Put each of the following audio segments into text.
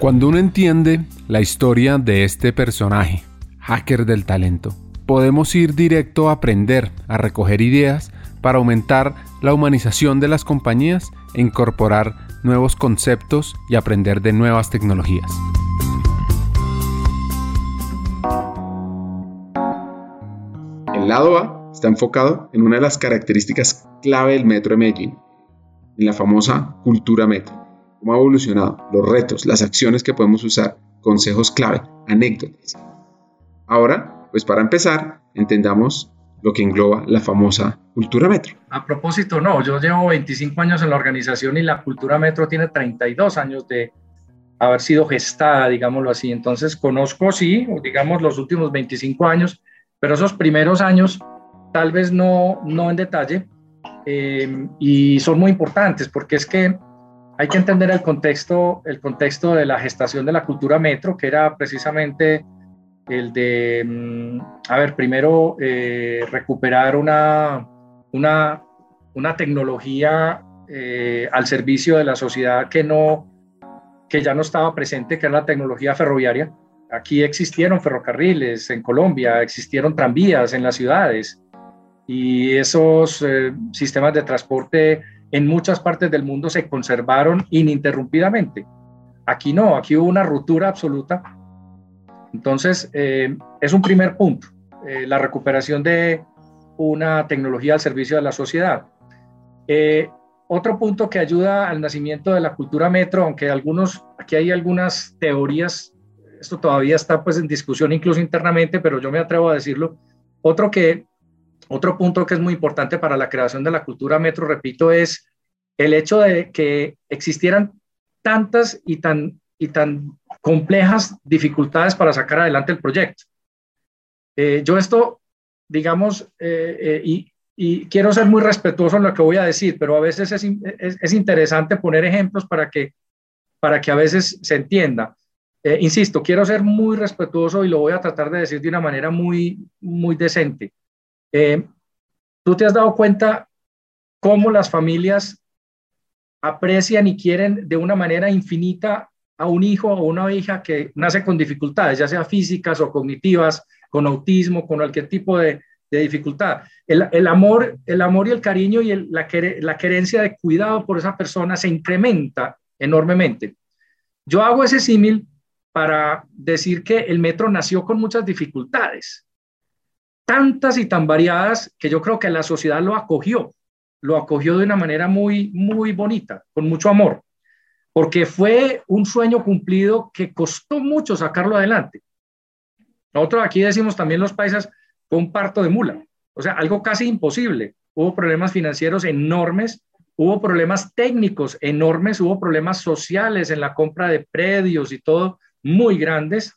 Cuando uno entiende la historia de este personaje, hacker del talento, podemos ir directo a aprender, a recoger ideas para aumentar la humanización de las compañías e incorporar nuevos conceptos y aprender de nuevas tecnologías. El lado A está enfocado en una de las características clave del Metro de Medellín, en la famosa cultura metro cómo ha evolucionado, los retos, las acciones que podemos usar, consejos clave, anécdotas. Ahora, pues para empezar, entendamos lo que engloba la famosa cultura metro. A propósito, no, yo llevo 25 años en la organización y la cultura metro tiene 32 años de haber sido gestada, digámoslo así. Entonces, conozco, sí, digamos, los últimos 25 años, pero esos primeros años, tal vez no, no en detalle, eh, y son muy importantes porque es que hay que entender el contexto, el contexto de la gestación de la cultura metro, que era precisamente el de, mm, a ver, primero eh, recuperar una, una, tecnología eh, al servicio de la sociedad que, no, que ya no estaba presente, que era la tecnología ferroviaria. Aquí existieron ferrocarriles en Colombia, existieron tranvías en las ciudades y esos eh, sistemas de transporte en muchas partes del mundo se conservaron ininterrumpidamente. Aquí no, aquí hubo una ruptura absoluta. Entonces, eh, es un primer punto, eh, la recuperación de una tecnología al servicio de la sociedad. Eh, otro punto que ayuda al nacimiento de la cultura metro, aunque algunos, aquí hay algunas teorías, esto todavía está pues en discusión incluso internamente, pero yo me atrevo a decirlo. Otro que otro punto que es muy importante para la creación de la cultura metro, repito, es el hecho de que existieran tantas y tan, y tan complejas dificultades para sacar adelante el proyecto. Eh, yo esto, digamos, eh, eh, y, quiero ser muy respetuoso en lo que voy a decir, pero a veces es, es, es interesante poner ejemplos para que, para que a veces se entienda. insisto, quiero ser muy respetuoso y lo voy a tratar de decir de una manera muy, muy decente. Eh, ¿Tú te has dado cuenta cómo las familias aprecian y quieren de una manera infinita a un hijo o una hija que nace con dificultades, ya sea físicas o cognitivas, con autismo, con cualquier tipo de, dificultad? El, amor, el amor y el cariño y la, la querencia de cuidado por esa persona se incrementa enormemente. Yo hago ese símil para decir que el metro nació con muchas dificultades tantas y tan variadas que yo creo que la sociedad lo acogió, lo acogió de una manera muy, muy bonita, con mucho amor, porque fue un sueño cumplido que costó mucho sacarlo adelante. Nosotros aquí decimos también los países, fue un parto de mula, o sea, algo casi imposible. Hubo problemas financieros enormes, hubo problemas técnicos enormes, hubo problemas sociales en la compra de predios y todo muy grandes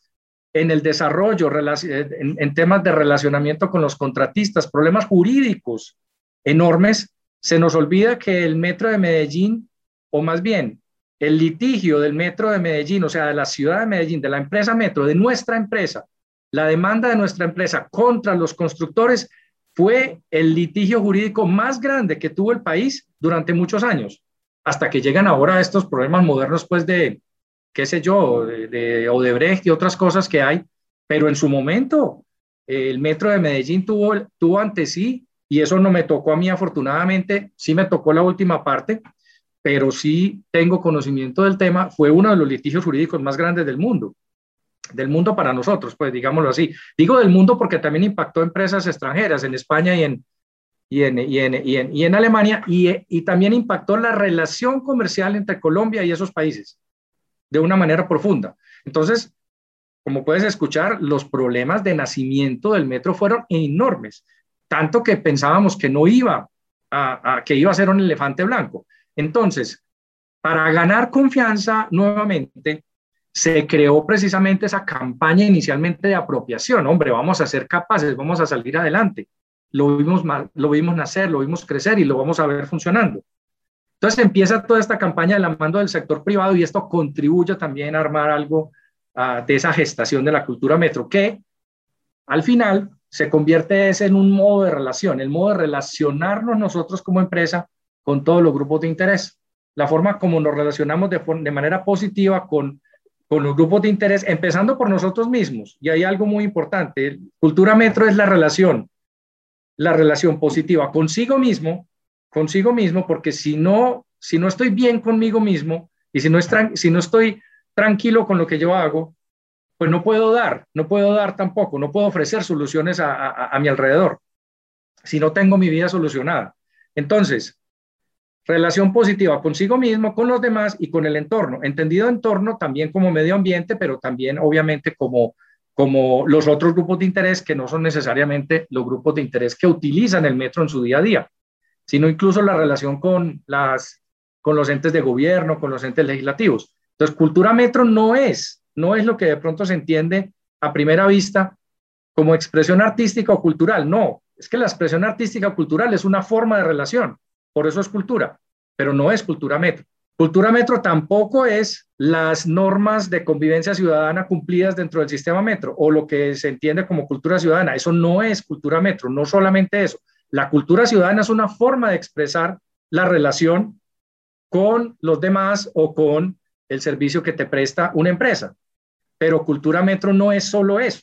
en el desarrollo, en, temas de relacionamiento con los contratistas, problemas jurídicos enormes, se nos olvida que el metro de Medellín, o más bien el litigio del metro de Medellín, o sea, de la ciudad de Medellín, de la empresa metro, de nuestra empresa, la demanda de nuestra empresa contra los constructores fue el litigio jurídico más grande que tuvo el país durante muchos años, hasta que llegan ahora estos problemas modernos, pues, de, qué sé yo, de, Odebrecht y otras cosas que hay, pero en su momento el metro de Medellín tuvo, tuvo ante sí, y eso no me tocó a mí afortunadamente, sí me tocó la última parte, pero sí tengo conocimiento del tema, fue uno de los litigios jurídicos más grandes del mundo, del mundo para nosotros, pues digámoslo así. Digo del mundo porque también impactó empresas extranjeras en España y en, y en, y en, y en, y en Alemania, y, y también impactó la relación comercial entre Colombia y esos países de una manera profunda. Entonces, como puedes escuchar, los problemas de nacimiento del metro fueron enormes, tanto que pensábamos que no iba a, que iba a ser un elefante blanco. Entonces, para ganar confianza nuevamente, se creó precisamente esa campaña inicialmente de apropiación. Hombre, vamos a ser capaces, vamos a salir adelante. Lo vimos, lo vimos nacer, lo vimos crecer y lo vamos a ver funcionando. Entonces empieza toda esta campaña de la mando del sector privado y esto contribuye también a armar algo uh, de esa gestación de la cultura metro, que al final se convierte ese en un modo de relación, el modo de relacionarnos nosotros como empresa con todos los grupos de interés, la forma como nos relacionamos de, de manera positiva con con los grupos de interés, empezando por nosotros mismos. Y hay algo muy importante. Cultura metro es la relación, la relación positiva consigo mismo, consigo mismo, porque si no, si no estoy bien conmigo mismo y si no, es si no estoy tranquilo con lo que yo hago, pues no puedo dar, no puedo dar tampoco, no puedo ofrecer soluciones a, a mi alrededor si no tengo mi vida solucionada. Entonces, relación positiva consigo mismo, con los demás y con el entorno. Entendido entorno también como medio ambiente, pero también obviamente como, como los otros grupos de interés que no son necesariamente los grupos de interés que utilizan el metro en su día a día, sino incluso la relación con, las, con los entes de gobierno, con los entes legislativos. Entonces, cultura metro no es, no es lo que de pronto se entiende a primera vista como expresión artística o cultural, no, es que la expresión artística o cultural es una forma de relación por eso es cultura, pero no es cultura metro. Cultura metro tampoco es las normas de convivencia ciudadana cumplidas dentro del sistema metro o lo que se entiende como cultura ciudadana. Eso no es cultura metro, no solamente eso. La cultura ciudadana es una forma de expresar la relación con los demás o con el servicio que te presta una empresa. Pero cultura metro no es solo eso.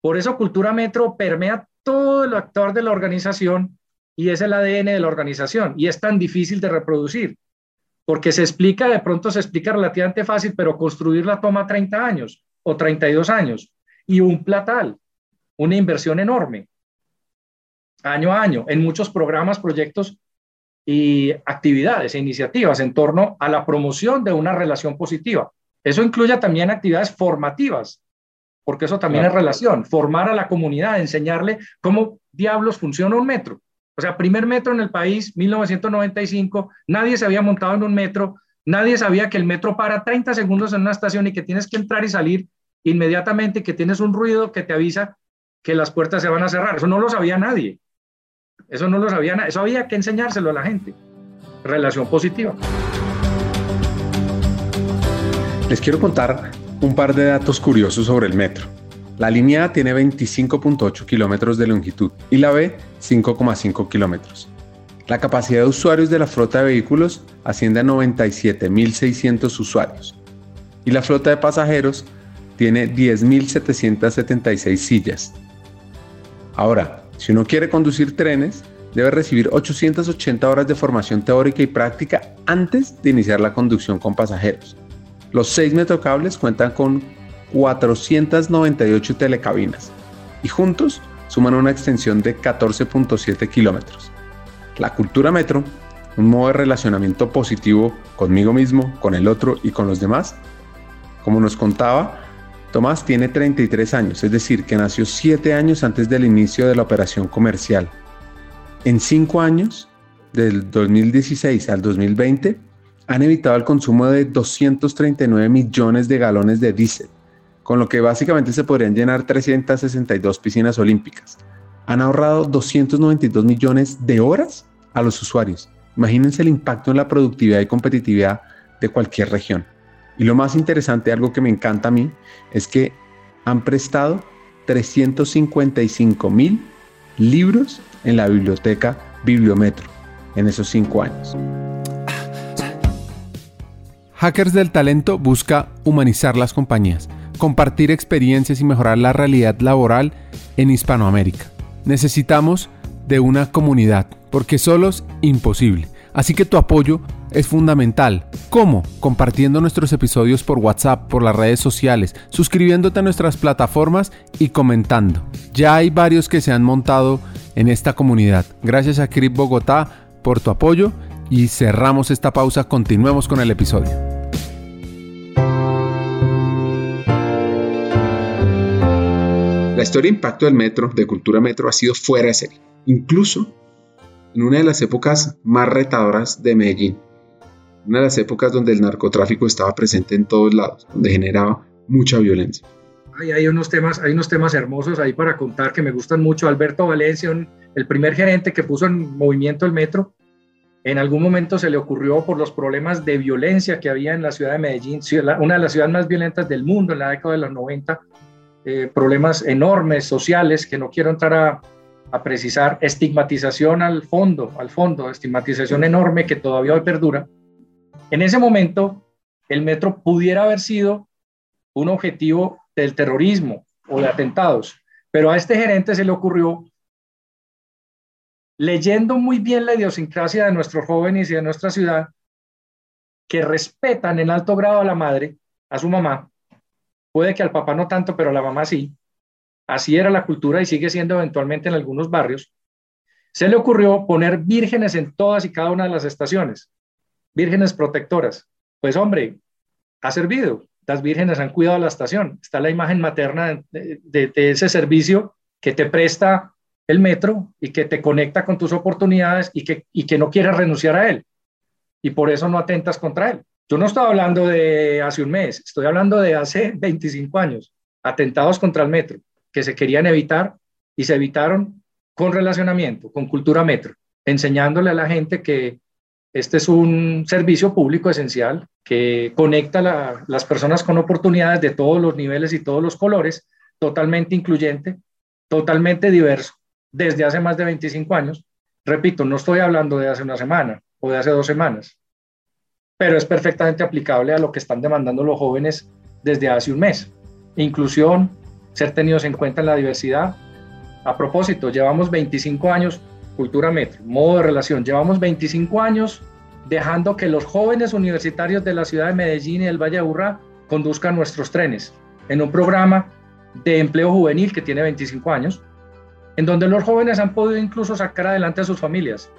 Por eso cultura metro permea todo el actor de la organización y es el ADN de la organización y es tan difícil de reproducir, porque se explica, de pronto se explica relativamente fácil, pero construirla toma 30 años o 32 años y un platal, una inversión enorme, año a año, en muchos programas, proyectos y actividades e iniciativas en torno a la promoción de una relación positiva. Eso incluye también actividades formativas, porque eso también es relación, formar a la comunidad, enseñarle cómo diablos funciona un metro o sea, primer metro en el país, 1995, nadie se había montado en un metro, nadie sabía que el metro para 30 segundos en una estación y que tienes que entrar y salir inmediatamente, que tienes un ruido que te avisa que las puertas se van a cerrar. Eso no lo sabía nadie. Eso no lo sabía nadie. Eso había que enseñárselo a la gente. Relación positiva. Les quiero contar un par de datos curiosos sobre el metro. La línea A tiene 25.8 kilómetros de longitud y la B 5,5 kilómetros. La capacidad de usuarios de la flota de vehículos asciende a 97.600 usuarios y la flota de pasajeros tiene 10.776 sillas. Ahora, si uno quiere conducir trenes, debe recibir 880 horas de formación teórica y práctica antes de iniciar la conducción con pasajeros. Los seis metrocables cuentan con 498 telecabinas y juntos suman una extensión de 14.7 kilómetros. La cultura metro, un modo de relacionamiento positivo conmigo mismo, con el otro y con los demás. Como nos contaba, Tomás tiene 33 años, es decir, que nació 7 años antes del inicio de la operación comercial. En 5 años, del 2016 al 2020, han evitado el consumo de 239 millones de galones de diésel, con lo que básicamente se podrían llenar 362 piscinas olímpicas. Han ahorrado 292 millones de horas a los usuarios. Imagínense el impacto en la productividad y competitividad de cualquier región. Y lo más interesante, algo que me encanta a mí, es que han prestado 355 mil libros en la biblioteca Bibliometro en esos cinco años. Hackers del Talento busca humanizar las compañías compartir experiencias y mejorar la realidad laboral en Hispanoamérica. Necesitamos de una comunidad, porque solos imposible. Así que tu apoyo es fundamental. ¿Cómo? Compartiendo nuestros episodios por WhatsApp, por las redes sociales, suscribiéndote a nuestras plataformas y comentando. Ya hay varios que se han montado en esta comunidad. Gracias a Crip Bogotá por tu apoyo y cerramos esta pausa. Continuemos con el episodio. La historia de impacto del metro, de cultura metro, ha sido fuera de serie. Incluso en una de las épocas más retadoras de Medellín. Una de las épocas donde el narcotráfico estaba presente en todos lados, donde generaba mucha violencia. Hay, unos, temas, hay unos temas hermosos ahí para contar que me gustan mucho. Alberto Valencia, el primer gerente que puso en movimiento el metro, en algún momento se le ocurrió por los problemas de violencia que había en la ciudad de Medellín, una de las ciudades más violentas del mundo en la década de los 90, eh, problemas enormes sociales que no quiero entrar a, a, precisar, estigmatización al fondo, al fondo, estigmatización enorme que todavía hoy perdura. En ese momento el metro pudiera haber sido un objetivo del terrorismo o de atentados, pero a este gerente se le ocurrió, leyendo muy bien la idiosincrasia de nuestros jóvenes y de nuestra ciudad, que respetan en alto grado a la madre, a su mamá, puede que al papá no tanto, pero a la mamá sí, así era la cultura y sigue siendo eventualmente en algunos barrios, se le ocurrió poner vírgenes en todas y cada una de las estaciones, vírgenes protectoras. Pues hombre, ha servido. Las vírgenes han cuidado la estación. Está la imagen materna de, ese servicio que te presta el metro y que te conecta con tus oportunidades y que, y que no quieres renunciar a él. Y por eso no atentas contra él. Yo no estoy hablando de hace un mes, estoy hablando de hace 25 años, atentados contra el metro, que se querían evitar y se evitaron con relacionamiento, con cultura metro, enseñándole a la gente que este es un servicio público esencial que conecta a las personas con oportunidades de todos los niveles y todos los colores, totalmente incluyente, totalmente diverso, desde hace más de 25 años. Repito, no estoy hablando de hace una semana o de hace dos semanas, pero es perfectamente aplicable a lo que están demandando los jóvenes desde hace un mes. Inclusión, ser tenidos en cuenta en la diversidad. A propósito, llevamos 25 años Cultura Metro, modo de relación. Llevamos 25 años dejando que los jóvenes universitarios de la ciudad de Medellín y del Valle de Aburrá conduzcan nuestros trenes en un programa de empleo juvenil que tiene 25 años, en donde los jóvenes han podido incluso sacar adelante a sus familias,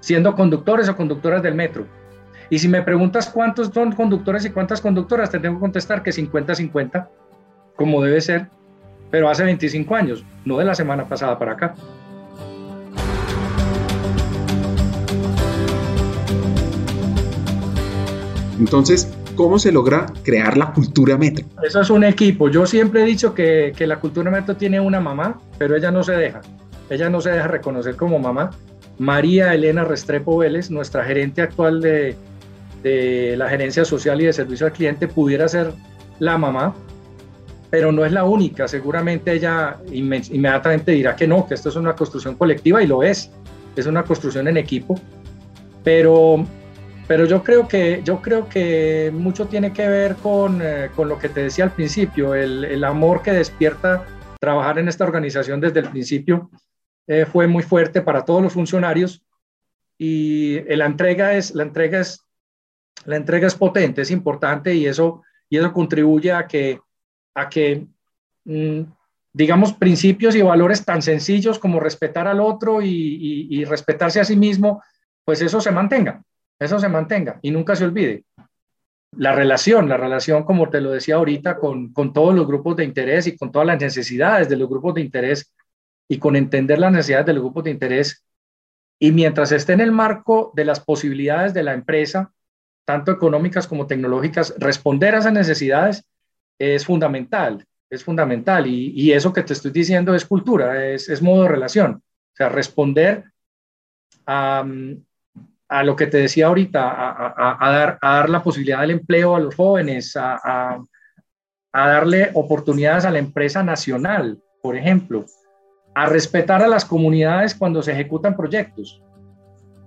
siendo conductores o conductoras del metro. Y si me preguntas cuántos son conductores y cuántas conductoras, te tengo que contestar que 50-50, como debe ser, pero hace 25 años, no de la semana pasada para acá. Entonces, ¿cómo se logra crear la cultura metro? Eso es un equipo. Yo siempre he dicho que, la cultura metro tiene una mamá, pero ella no se deja. Ella no se deja reconocer como mamá. María Elena Restrepo Vélez, nuestra gerente actual de, de la gerencia social y de servicio al cliente, pudiera ser la mamá, pero no es la única. Seguramente ella inmediatamente dirá que no, que esto es una construcción colectiva y lo es. Es una construcción en equipo. Pero pero yo creo que, yo creo que mucho tiene que ver con, eh, con lo que te decía al principio, el, el, amor que despierta trabajar en esta organización desde el principio eh, fue muy fuerte para todos los funcionarios y la entrega es, la entrega es, la entrega es potente, es importante y eso, y eso contribuye a que, a que mm, digamos, principios y valores tan sencillos como respetar al otro y, y, y respetarse a sí mismo, pues eso se mantenga eso se mantenga y nunca se olvide. La relación, la relación, como te lo decía ahorita, con, con todos los grupos de interés y con todas las necesidades de los grupos de interés y con entender las necesidades de los grupos de interés. Y mientras esté en el marco de las posibilidades de la empresa, tanto económicas como tecnológicas, responder a esas necesidades es fundamental, es fundamental. Y, y eso que te estoy diciendo es cultura, es, es modo de relación. O sea, responder a, a lo que te decía ahorita, a, dar, a dar la posibilidad del empleo a los jóvenes, a, darle oportunidades a la empresa nacional, por ejemplo, a respetar a las comunidades cuando se ejecutan proyectos.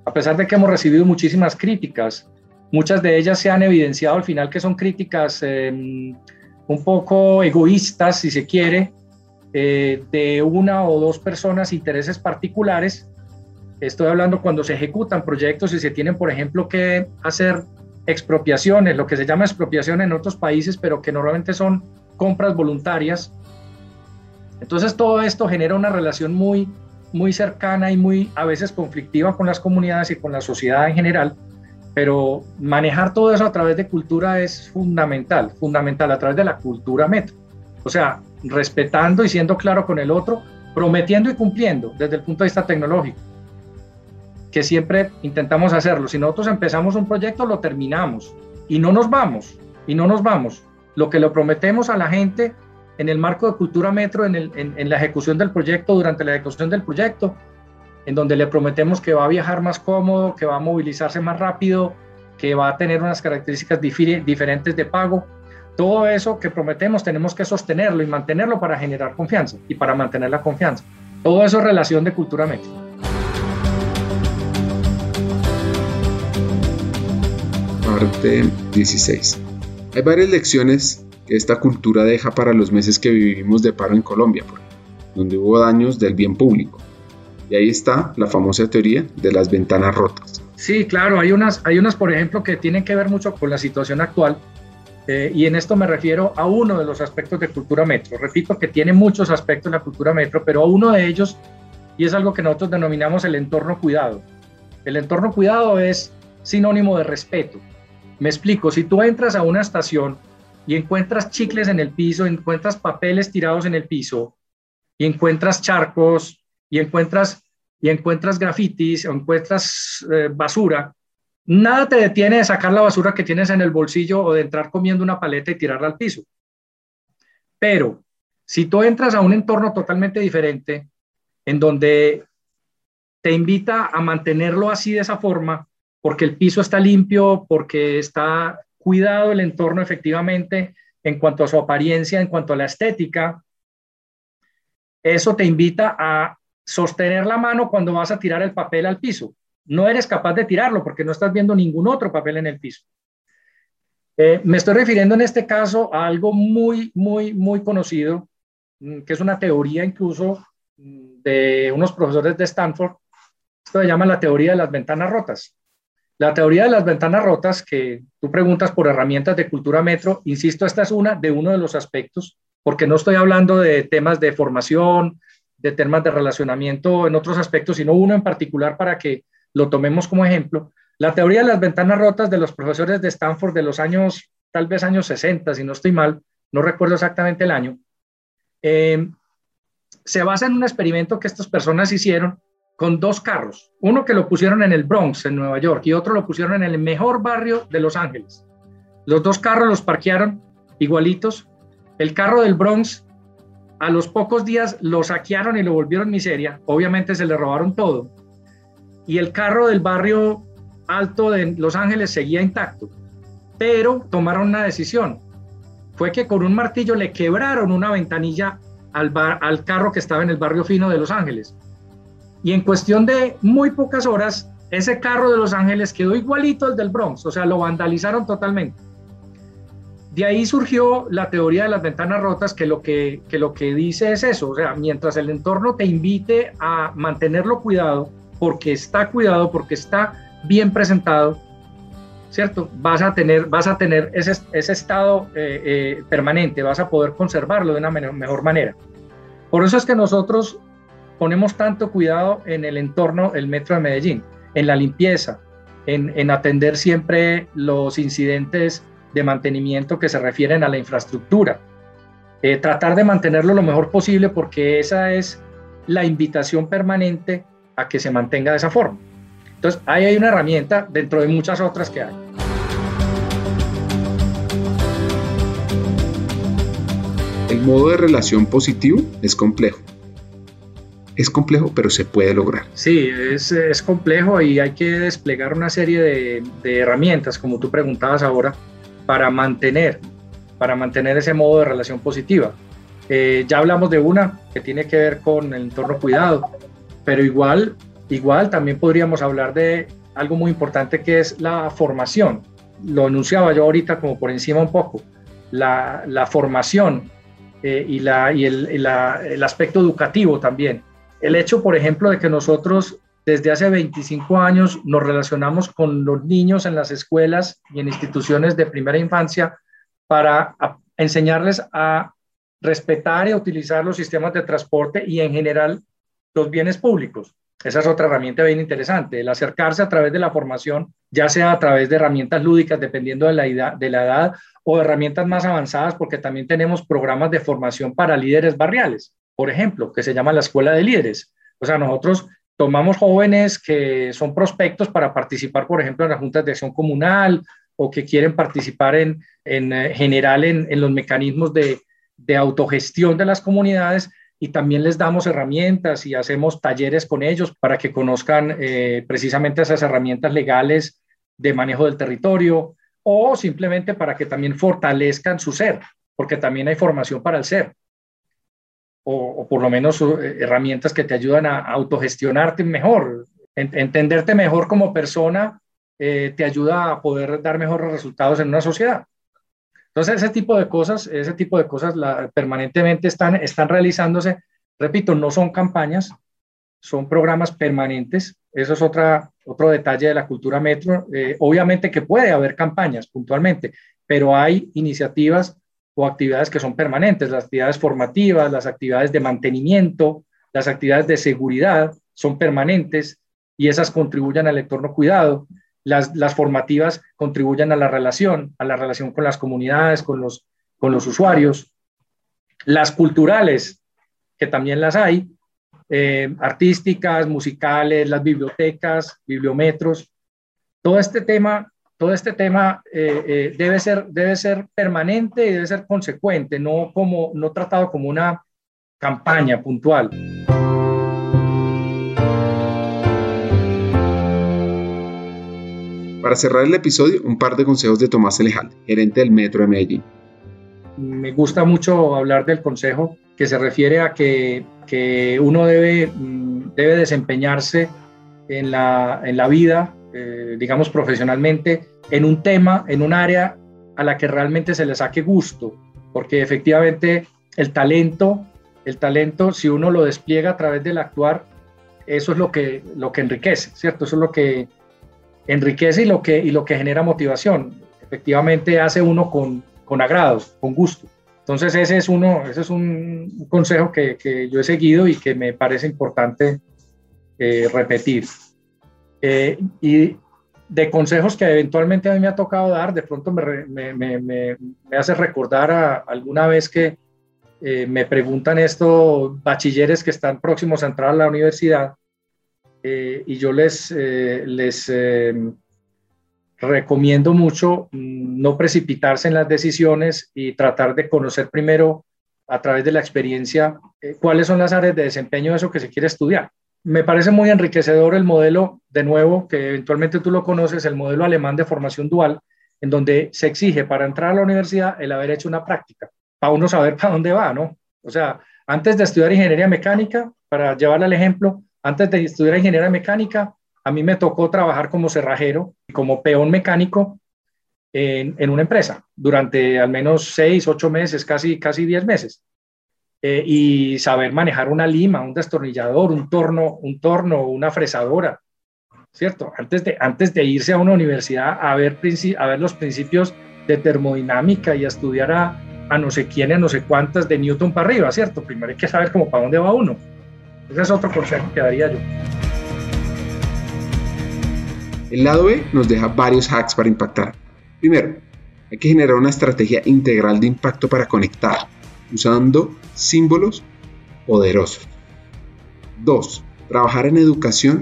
A pesar de que hemos recibido muchísimas críticas, muchas de ellas se han evidenciado al final que son críticas em, un poco egoístas, si se quiere, eh, de una o dos personas, intereses particulares, Estoy hablando cuando se ejecutan proyectos y se tienen, por ejemplo, que hacer expropiaciones, lo que se llama expropiación en otros países, pero que normalmente son compras voluntarias. Entonces todo esto genera una relación muy, muy cercana y muy a veces conflictiva con las comunidades y con la sociedad en general, pero manejar todo eso a través de cultura es fundamental, fundamental a través de la cultura metro. O sea, respetando y siendo claro con el otro, prometiendo y cumpliendo desde el punto de vista tecnológico que siempre intentamos hacerlo. Si nosotros empezamos un proyecto, lo terminamos y no nos vamos, y no nos vamos. Lo que le prometemos a la gente en el marco de Cultura Metro, en, la ejecución del proyecto, durante la ejecución del proyecto, en donde le prometemos que va a viajar más cómodo, que va a movilizarse más rápido, que va a tener unas características diferentes de pago. Todo eso que prometemos tenemos que sostenerlo y mantenerlo para generar confianza y para mantener la confianza. Todo eso es relación de Cultura Metro. Parte 16. Hay varias lecciones que esta cultura deja para los meses que vivimos de paro en Colombia, donde hubo daños del bien público. Y ahí está la famosa teoría de las ventanas rotas. Sí, claro, hay unas, hay unas, por ejemplo, que tienen que ver mucho con la situación actual. Eh, y en esto me refiero a uno de los aspectos de cultura metro. Repito que tiene muchos aspectos la cultura metro, pero a uno de ellos, y es algo que nosotros denominamos el entorno cuidado. El entorno cuidado es sinónimo de respeto. Me explico, si tú entras a una estación y encuentras chicles en el piso, encuentras papeles tirados en el piso, y encuentras charcos, y encuentras, y encuentras grafitis, o encuentras eh, basura, nada te detiene de sacar la basura que tienes en el bolsillo o de entrar comiendo una paleta y tirarla al piso. Pero si tú entras a un entorno totalmente diferente, en donde te invita a mantenerlo así de esa forma, porque el piso está limpio, porque está cuidado el entorno efectivamente en cuanto a su apariencia, en cuanto a la estética, eso te invita a sostener la mano cuando vas a tirar el papel al piso. No eres capaz de tirarlo porque no estás viendo ningún otro papel en el piso. Eh, me estoy refiriendo en este caso a algo muy, muy, muy conocido, mm, que es una teoría incluso mm, de unos profesores de Stanford. Esto se llama la teoría de las ventanas rotas. La teoría de las ventanas rotas, que tú preguntas por herramientas de cultura metro, insisto, esta es una de uno de los aspectos, porque no estoy hablando de temas de formación, de temas de relacionamiento en otros aspectos, sino uno en particular para que lo tomemos como ejemplo. La teoría de las ventanas rotas de los profesores de Stanford de los años, tal vez años 60, si no estoy mal, no recuerdo exactamente el año, eh, se basa en un experimento que estas personas hicieron con dos carros, uno que lo pusieron en el Bronx, en Nueva York, y otro lo pusieron en el mejor barrio de Los Ángeles. Los dos carros los parquearon igualitos. El carro del Bronx, a los pocos días lo saquearon y lo volvieron miseria. Obviamente se le robaron todo. Y el carro del barrio alto de Los Ángeles seguía intacto. Pero tomaron una decisión. Fue que con un martillo le quebraron una ventanilla al, al carro que estaba en el barrio fino de Los Ángeles y en cuestión de muy pocas horas, ese carro de Los Ángeles quedó igualito al del Bronx, o sea, lo vandalizaron totalmente. De ahí surgió la teoría de las ventanas rotas, que lo que, que lo que dice es eso, o sea, mientras el entorno te invite a mantenerlo cuidado, porque está cuidado, porque está bien presentado, ¿cierto? Vas a tener, vas a tener ese, ese estado eh, eh, permanente, vas a poder conservarlo de una mejor manera. Por eso es que nosotros ponemos tanto cuidado en el entorno del metro de Medellín, en la limpieza, en, atender siempre los incidentes de mantenimiento que se refieren a la infraestructura. Eh, tratar de mantenerlo lo mejor posible porque esa es la invitación permanente a que se mantenga de esa forma. Entonces, ahí hay una herramienta dentro de muchas otras que hay. El modo de relación positivo es complejo es complejo, pero se puede lograr. Sí, es, es complejo y hay que desplegar una serie de, herramientas, como tú preguntabas ahora, para mantener, para mantener ese modo de relación positiva. Eh, ya hablamos de una que tiene que ver con el entorno cuidado, pero igual, igual también podríamos hablar de algo muy importante que es la formación. Lo anunciaba yo ahorita como por encima un poco. La, formación eh, y, el aspecto educativo también el hecho, por ejemplo, de que nosotros desde hace 25 años nos relacionamos con los niños en las escuelas y en instituciones de primera infancia para enseñarles a respetar y utilizar los sistemas de transporte y en general los bienes públicos. Esa es otra herramienta bien interesante, el acercarse a través de la formación, ya sea a través de herramientas lúdicas, dependiendo de la, edad, de la edad, o herramientas más avanzadas, porque también tenemos programas de formación para líderes barriales por ejemplo, que se llama la Escuela de Líderes. O sea, nosotros tomamos jóvenes que son prospectos para participar, por ejemplo, en las juntas de acción comunal o que quieren participar en, en eh, general en, en, los mecanismos de, de autogestión de las comunidades y también les damos herramientas y hacemos talleres con ellos para que conozcan eh, precisamente esas herramientas legales de manejo del territorio o simplemente para que también fortalezcan su ser, porque también hay formación para el ser o, por lo menos eh, herramientas que te ayudan a autogestionarte mejor, entenderte mejor como persona eh, te ayuda a poder dar mejores resultados en una sociedad. Entonces, ese tipo de cosas, ese tipo de cosas permanentemente están, están realizándose. Repito, no son campañas, son programas permanentes. Eso es otra, otro detalle de la cultura metro. Eh, obviamente que puede haber campañas puntualmente, pero hay iniciativas o actividades que son permanentes, las actividades formativas, las actividades de mantenimiento, las actividades de seguridad son permanentes y esas contribuyen al entorno cuidado. Las, las formativas contribuyen a la relación, a la relación con las comunidades, con los, con los usuarios. Las culturales, que también las hay, eh, artísticas, musicales, las bibliotecas, bibliometros. Todo este tema, todo este tema eh, eh, debe, ser, debe ser permanente y debe ser consecuente, no, como, no tratado como una campaña puntual. Para cerrar el episodio, un par de consejos de Tomás Elejal, gerente del Metro de Medellín. Me gusta mucho hablar del consejo que se refiere a que, que uno debe, mm, debe desempeñarse en la, en la vida, eh, digamos profesionalmente, en un tema, en un área a la que realmente se le saque gusto, porque efectivamente el talento, el talento, si uno lo despliega a través del actuar, eso es lo que, lo que enriquece, ¿cierto? Eso es lo que enriquece y lo que, y lo que genera motivación. Efectivamente hace uno con, con agrado, con gusto. Entonces ese es uno, ese es un consejo que, que yo he seguido y que me parece importante eh, repetir. Eh, y de consejos que eventualmente a mí me ha tocado dar, de pronto me, me, me, me hace recordar a alguna vez que eh, me preguntan esto bachilleres que están próximos a entrar a la universidad y yo les, les recomiendo mucho mm, no precipitarse en las decisiones y tratar de conocer primero a través de la experiencia eh, cuáles son las áreas de desempeño de eso que se quiere estudiar. Me parece muy enriquecedor el modelo, de nuevo, que eventualmente tú lo conoces, el modelo alemán de formación dual, en donde se exige para entrar a la universidad el haber hecho una práctica, para uno saber para dónde va, ¿no? O sea, antes de estudiar ingeniería mecánica, para llevarle al ejemplo, antes de estudiar ingeniería mecánica, a mí me tocó trabajar como cerrajero, como peón mecánico en, una empresa durante al menos seis, ocho meses, casi, casi diez meses. Eh, y saber manejar una lima, un destornillador, un torno, un torno, una fresadora, ¿cierto? Antes de, antes de irse a una universidad a ver, a ver los principios de termodinámica y a estudiar a, a no sé quién, a no sé cuántas de Newton para arriba, ¿cierto? Primero hay que saber cómo para dónde va uno. Ese es otro consejo que daría yo. El lado B nos deja varios hacks para impactar. Primero, hay que generar una estrategia integral de impacto para conectar, usando símbolos poderosos. 2. Trabajar en educación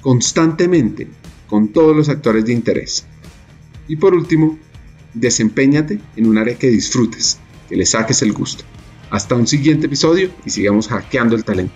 constantemente con todos los actores de interés. Y por último, desempeñate en un área que disfrutes, que le saques el gusto. Hasta un siguiente episodio y sigamos hackeando el talento.